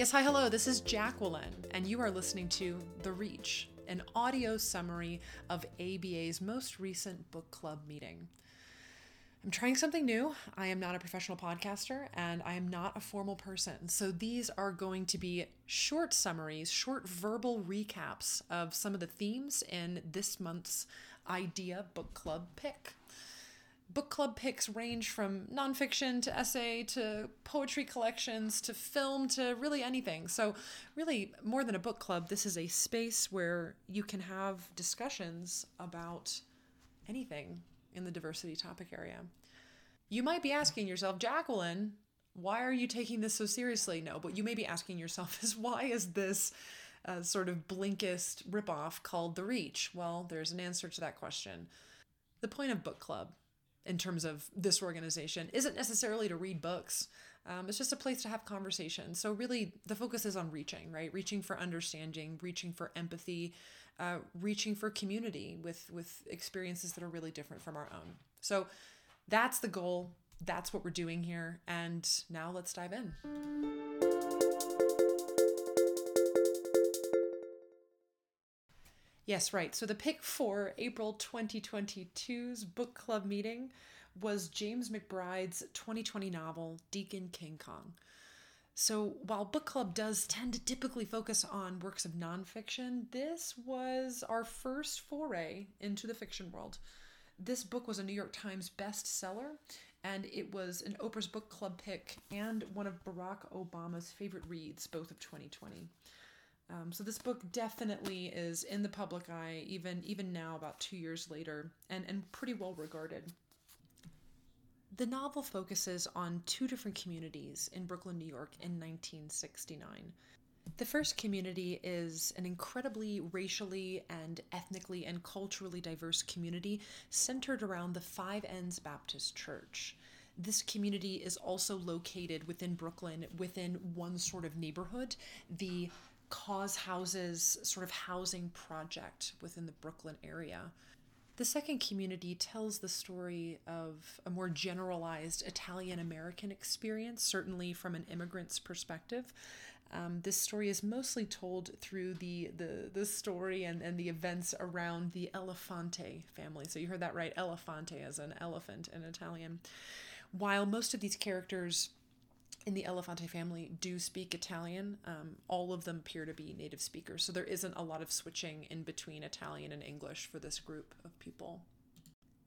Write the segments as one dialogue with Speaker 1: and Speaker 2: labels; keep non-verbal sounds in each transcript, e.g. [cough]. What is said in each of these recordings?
Speaker 1: Yes, hi, hello. This is Jacqueline, and you are listening to The Reach, an audio summary of ABA's most recent book club meeting. I'm trying something new. I am not a professional podcaster and I am not a formal person. So these are going to be short summaries, short verbal recaps of some of the themes in this month's Idea Book Club pick book club picks range from nonfiction to essay to poetry collections to film to really anything. So, really, more than a book club, this is a space where you can have discussions about anything in the diversity topic area. You might be asking yourself, Jacqueline, why are you taking this so seriously? No, but you may be asking yourself [laughs] is why is this uh, sort of Blinkist ripoff called The Reach? Well, there's an answer to that question. The point of book club in terms of this organization isn't necessarily to read books. Um, it's just a place to have conversations. So, really, the focus is on reaching, right? Reaching for understanding, reaching for empathy, uh, reaching for community with, with experiences that are really different from our own. So, that's the goal. That's what we're doing here. And now let's dive in. Yes, right. So the pick for April 2022's book club meeting was James McBride's 2020 novel, Deacon King Kong. So while book club does tend to typically focus on works of nonfiction, this was our first foray into the fiction world. This book was a New York Times bestseller, and it was an Oprah's Book Club pick and one of Barack Obama's favorite reads, both of 2020. Um, so this book definitely is in the public eye, even even now, about two years later, and and pretty well regarded. The novel focuses on two different communities in Brooklyn, New York, in 1969. The first community is an incredibly racially and ethnically and culturally diverse community centered around the Five Ends Baptist Church. This community is also located within Brooklyn, within one sort of neighborhood, the Cause Houses sort of housing project within the Brooklyn area. The second community tells the story of a more generalized Italian American experience, certainly from an immigrant's perspective. Um, this story is mostly told through the, the, the story and, and the events around the Elefante family. So you heard that right, Elefante as an elephant in Italian. While most of these characters in the Elefante family do speak Italian. Um, all of them appear to be native speakers, so there isn't a lot of switching in between Italian and English for this group of people.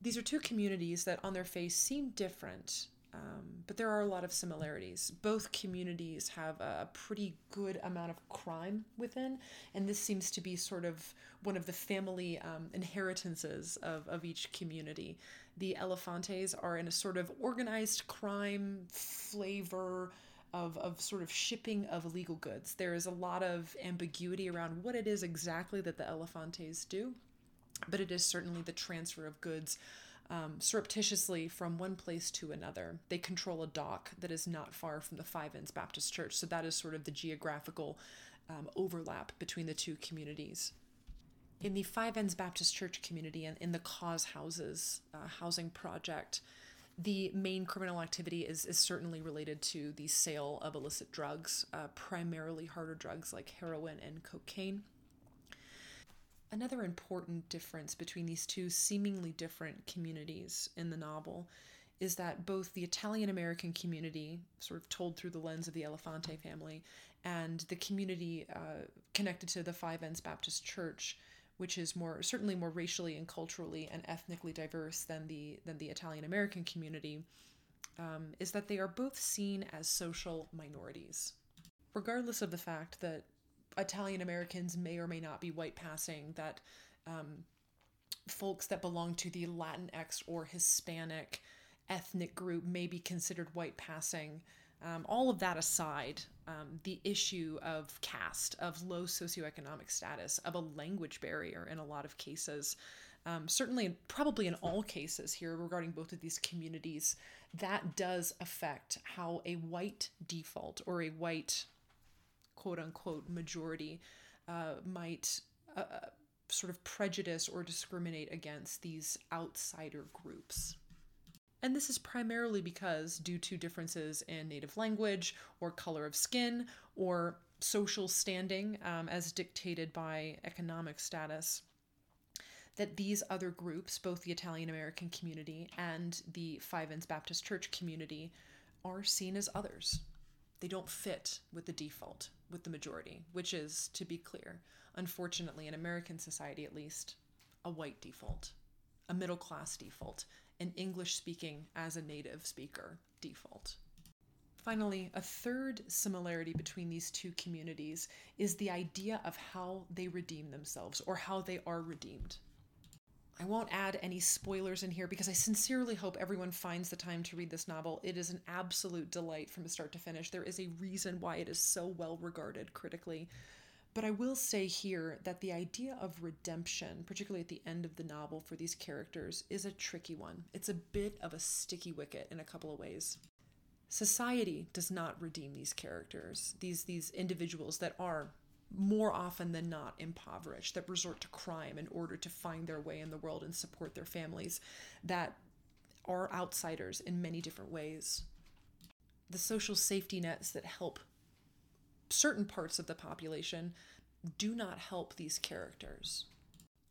Speaker 1: These are two communities that on their face seem different, um, but there are a lot of similarities. Both communities have a pretty good amount of crime within, and this seems to be sort of one of the family um, inheritances of, of each community. The Elefantes are in a sort of organized crime flavor. Of, of sort of shipping of illegal goods. There is a lot of ambiguity around what it is exactly that the Elefantes do, but it is certainly the transfer of goods um, surreptitiously from one place to another. They control a dock that is not far from the Five Ends Baptist Church, so that is sort of the geographical um, overlap between the two communities. In the Five Ends Baptist Church community and in the Cause Houses uh, housing project, the main criminal activity is, is certainly related to the sale of illicit drugs, uh, primarily harder drugs like heroin and cocaine. Another important difference between these two seemingly different communities in the novel is that both the Italian American community, sort of told through the lens of the Elefante family, and the community uh, connected to the Five Ends Baptist Church, which is more certainly more racially and culturally and ethnically diverse than the than the Italian American community, um, is that they are both seen as social minorities, regardless of the fact that Italian Americans may or may not be white passing, that um, folks that belong to the Latinx or Hispanic ethnic group may be considered white passing. Um, all of that aside, um, the issue of caste, of low socioeconomic status, of a language barrier in a lot of cases, um, certainly, probably in all cases here regarding both of these communities, that does affect how a white default or a white quote unquote majority uh, might uh, uh, sort of prejudice or discriminate against these outsider groups. And this is primarily because, due to differences in native language or color of skin or social standing um, as dictated by economic status, that these other groups, both the Italian American community and the Five Ends Baptist Church community, are seen as others. They don't fit with the default, with the majority, which is, to be clear, unfortunately, in American society at least, a white default, a middle class default, an English speaking as a native speaker default. Finally, a third similarity between these two communities is the idea of how they redeem themselves or how they are redeemed. I won't add any spoilers in here because I sincerely hope everyone finds the time to read this novel. It is an absolute delight from start to finish. There is a reason why it is so well regarded critically. But I will say here that the idea of redemption, particularly at the end of the novel for these characters, is a tricky one. It's a bit of a sticky wicket in a couple of ways. Society does not redeem these characters, these these individuals that are more often than not impoverished, that resort to crime in order to find their way in the world and support their families, that are outsiders in many different ways. The social safety nets that help certain parts of the population do not help these characters.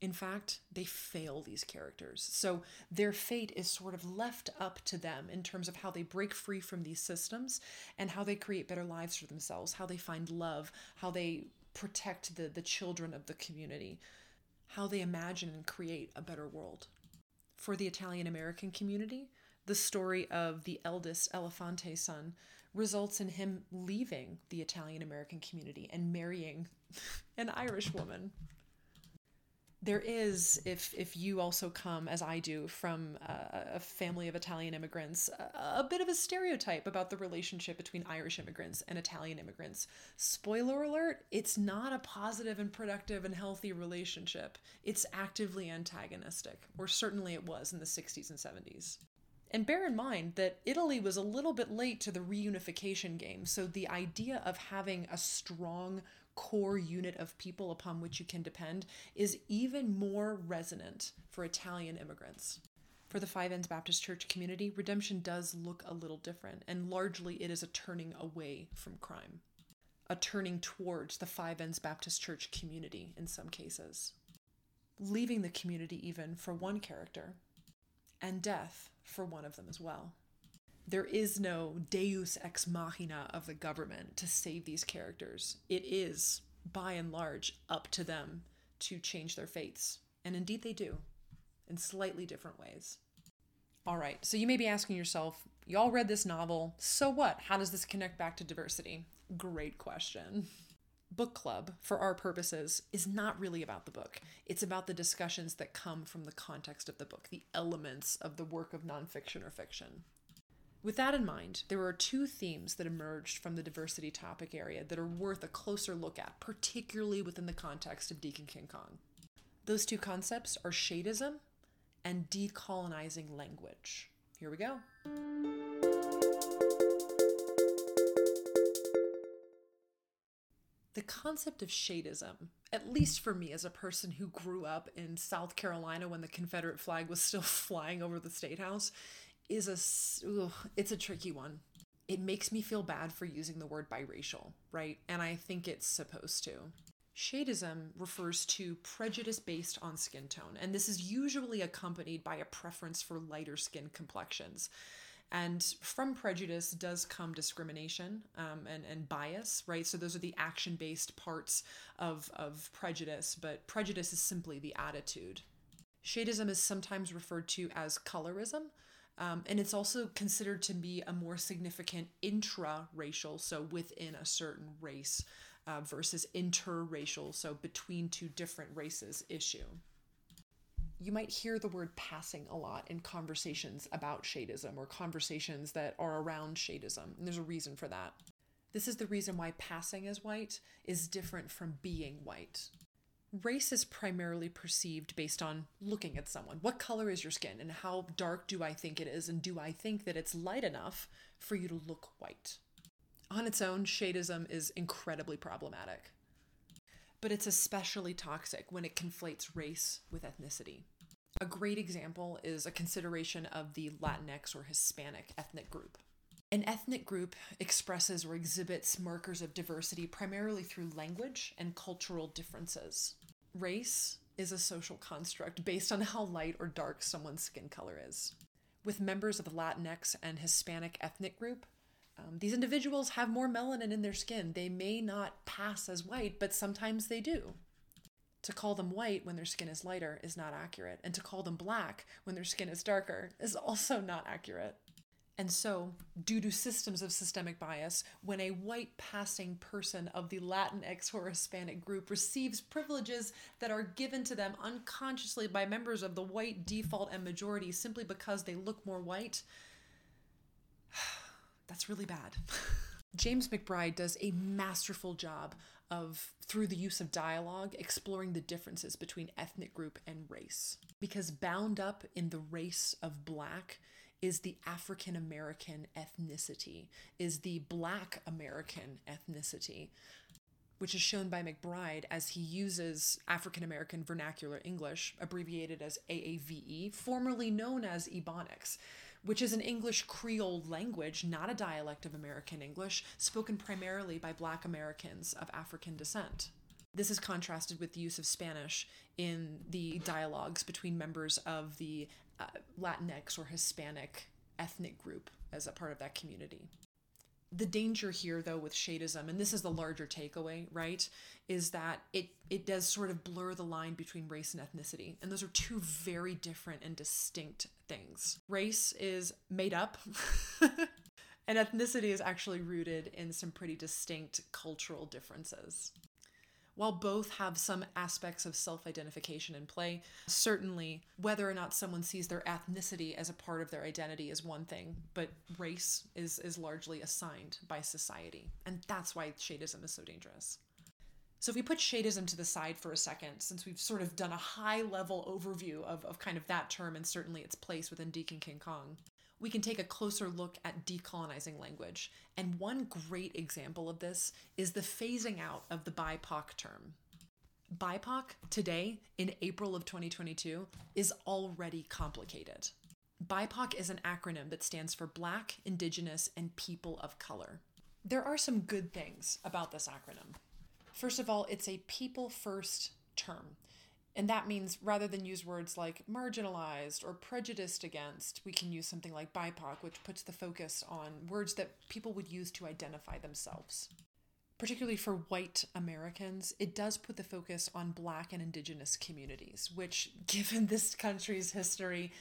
Speaker 1: In fact, they fail these characters. So their fate is sort of left up to them in terms of how they break free from these systems and how they create better lives for themselves, how they find love, how they protect the, the children of the community, how they imagine and create a better world. For the Italian American community, the story of the eldest Elefante son results in him leaving the Italian American community and marrying [laughs] an Irish woman. There is if if you also come as i do from a, a family of italian immigrants a, a, bit of a stereotype about the relationship between irish immigrants and italian immigrants. Spoiler alert it's not a positive and productive and healthy relationship. It's actively antagonistic or certainly it was in the 60s and 70s and bear in mind that Italy was a little bit late to the reunification game, so the idea of having a strong core unit of people upon which you can depend is even more resonant for Italian immigrants. For the Five Ends Baptist Church community, redemption does look a little different, and largely it is a turning away from crime, a turning towards the Five Ends Baptist Church community in some cases, leaving the community even for one character, and death for one of them as well there is no deus ex machina of the government to save these characters. It is, by and large, up to them to change their fates. And indeed they do, in slightly different ways. All right, so you may be asking yourself, y'all read this novel, so what? How does this connect back to diversity? Great question. [laughs] Book club, for our purposes, is not really about the book. It's about the discussions that come from the context of the book, the elements of the work of nonfiction or fiction. With that in mind, there are two themes that emerged from the diversity topic area that are worth a closer look at, particularly within the context of Deacon King Kong. Those two concepts are shadeism and decolonizing language. Here we go. The concept of shadeism, at least for me as a person who grew up in South Carolina when the Confederate flag was still [laughs] flying over the state house, is a ugh, it's a tricky one. It makes me feel bad for using the word biracial, right? And I think it's supposed to. Shadeism refers to prejudice based on skin tone, and this is usually accompanied by a preference for lighter skin complexions. And from prejudice does come discrimination um, and, and bias, right? So those are the action based parts of, of prejudice, but prejudice is simply the attitude. Shadeism is sometimes referred to as colorism, um, and it's also considered to be a more significant intra-racial, so within a certain race, uh, versus interracial, so between two different races issue. You might hear the word passing a lot in conversations about shadeism or conversations that are around shadeism, and there's a reason for that. This is the reason why passing as white is different from being white race is primarily perceived based on looking at someone. What color is your skin and how dark do I think it is? And do I think that it's light enough for you to look white? On its own, shadeism is incredibly problematic. But it's especially toxic when it conflates race with ethnicity. A great example is a consideration of the Latinx or Hispanic ethnic group. An ethnic group expresses or exhibits markers of diversity primarily through language and cultural differences. Race is a social construct based on how light or dark someone's skin color is. With members of the Latinx and Hispanic ethnic group, um, these individuals have more melanin in their skin. They may not pass as white, but sometimes they do. To call them white when their skin is lighter is not accurate, and to call them black when their skin is darker is [laughs] also not accurate. And so, due to systems of systemic bias, when a white passing person of the Latinx or Hispanic group receives privileges that are given to them unconsciously by members of the white default and majority simply because they look more white, [sighs] that's really bad. [laughs] James McBride does a masterful job of, through the use of dialogue, exploring the differences between ethnic group and race. Because bound up in the race of black is the African American ethnicity, is the Black American ethnicity, which is shown by McBride as he uses African American Vernacular English, abbreviated as AAVE, formerly known as Ebonics, which is an English Creole language, not a dialect of American English, spoken primarily by Black Americans of African descent. This is contrasted with the use of Spanish in the dialogues between members of the uh, Latinx or Hispanic ethnic group as a part of that community. The danger here, though, with shadeism, and this is the larger takeaway, right, is that it it does sort of blur the line between race and ethnicity, and those are two very different and distinct things. Race is made up. [laughs] and ethnicity is actually rooted in some pretty distinct cultural differences. While both have some aspects of self identification in play, certainly whether or not someone sees their ethnicity as a part of their identity is one thing, but race is, is largely assigned by society. And that's why shadeism is so dangerous. So, if we put shadeism to the side for a second, since we've sort of done a high level overview of, of kind of that term and certainly its place within Deacon King Kong, we can take a closer look at decolonizing language. And one great example of this is the phasing out of the BIPOC term. BIPOC today, in April of 2022, is already complicated. BIPOC is an acronym that stands for Black, Indigenous, and People of Color. There are some good things about this acronym. First of all, it's a people first term. And that means rather than use words like marginalized or prejudiced against, we can use something like BIPOC, which puts the focus on words that people would use to identify themselves. Particularly for white Americans, it does put the focus on Black and Indigenous communities, which, [laughs] given this country's history,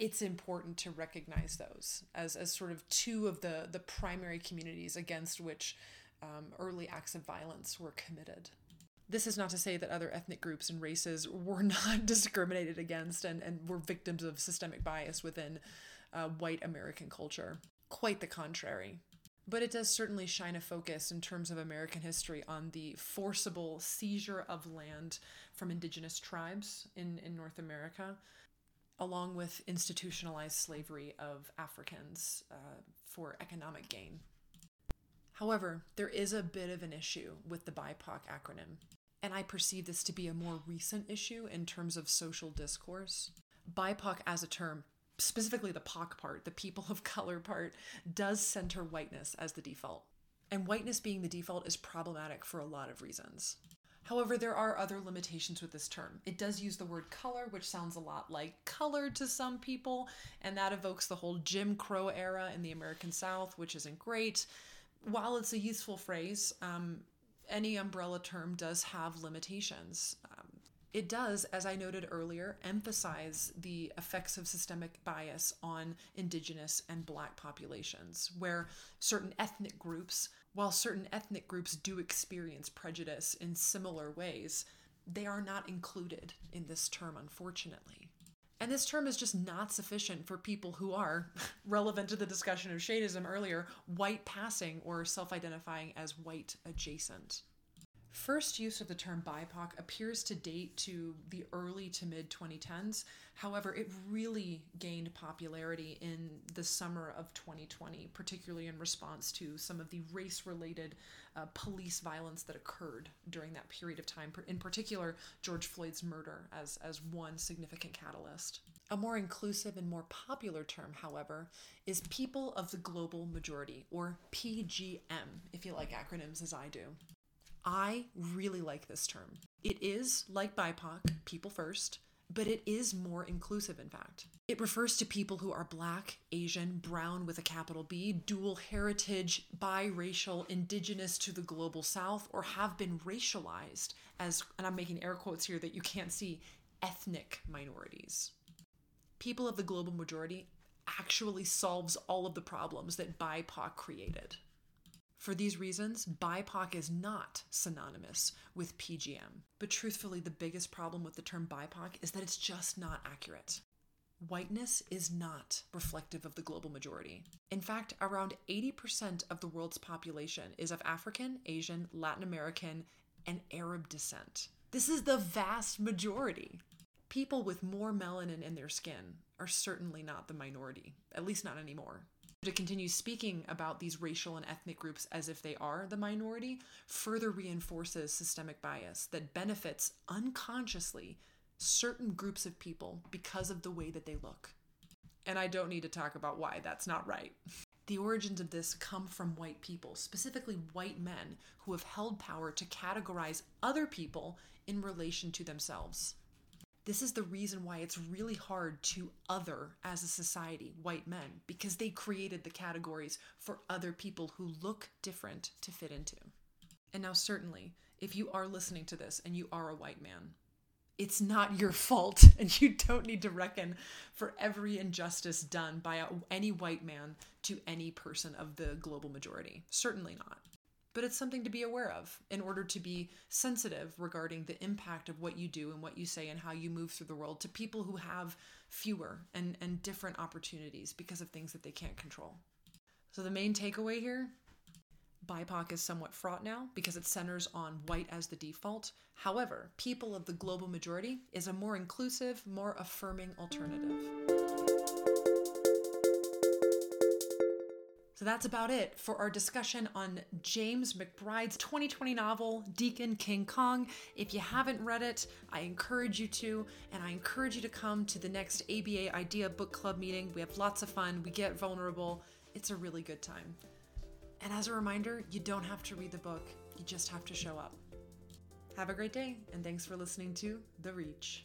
Speaker 1: it's important to recognize those as, as sort of two of the, the primary communities against which um, early acts of violence were committed this is not to say that other ethnic groups and races were [laughs] not discriminated against and, and were victims of systemic bias within uh, white American culture. Quite the contrary. But it does certainly shine a focus in terms of American history on the forcible seizure of land from indigenous tribes in, in North America, along with institutionalized slavery of Africans uh, for economic gain. However, there is a bit of an issue with the BIPOC acronym and I perceive this to be a more recent issue in terms of social discourse. BIPOC as a term, specifically the POC part, the people of [laughs] color part, does center whiteness as the default. And whiteness being the default is problematic for a lot of reasons. However, there are other limitations with this term. It does use the word color, which sounds a lot like colored to some people, and that evokes the whole Jim Crow era in the American South, which isn't great. While it's a useful phrase, um, any umbrella term does have limitations. Um, it does, as I noted earlier, emphasize the effects of systemic bias on indigenous and black populations, where certain ethnic groups, while certain ethnic groups do experience prejudice in similar ways, they are not included in this term, unfortunately. And this term is just not sufficient for people who are, [laughs] relevant to the discussion of shadeism earlier, white passing or self identifying as white adjacent. First use of the term BIPOC appears to date to the early to mid 2010s. However, it really gained popularity in the summer of 2020, particularly in response to some of the race related uh, police violence that occurred during that period of time, in particular, George Floyd's murder as, as one significant catalyst. A more inclusive and more popular term, however, is People of the Global Majority, or PGM, if you like acronyms as I do. I really like this term. It is, like BIPOC, people first, but it is more inclusive, in fact. It refers to people who are black, Asian, brown with a capital B, dual heritage, biracial, indigenous to the global south, or have been racialized as, and I'm making air quotes here that you can't see, ethnic minorities. People of the global majority actually solves all of the problems that BIPOC created. For these reasons, BIPOC is not synonymous with PGM. But truthfully, the biggest problem with the term BIPOC is that it's just not accurate. Whiteness is not reflective of the global majority. In fact, around 80% of the world's population is of African, Asian, Latin American, and Arab descent. This is the vast majority. People with more melanin in their skin are certainly not the minority, at least not anymore to continue speaking about these racial and ethnic groups as if they are the minority further reinforces systemic bias that benefits unconsciously certain groups of people because of the way that they look. And I don't need to talk about why that's not right. The origins of this come from white people, specifically white men who have held power to categorize other people in relation to themselves. This is the reason why it's really hard to other as a society white men, because they created the categories for other people who look different to fit into. And now, certainly, if you are listening to this and you are a white man, it's not your fault, [laughs] and you don't need to reckon for every injustice done by any white man to any person of the global majority. Certainly not but it's something to be aware of in order to be sensitive regarding the impact of what you do and what you say and how you move through the world to people who have fewer and, and different opportunities because of things that they can't control. So, the main takeaway here BIPOC is somewhat fraught now because it centers on white as the default. However, people of the global majority is a more inclusive, more affirming alternative. So that's about it for our discussion on James McBride's 2020 novel, Deacon King Kong. If you haven't read it, I encourage you to, and I encourage you to come to the next ABA Idea Book Club meeting. We have lots of fun, we get vulnerable. It's a really good time. And as a reminder, you don't have to read the book, you just have to show up. Have a great day, and thanks for listening to The Reach.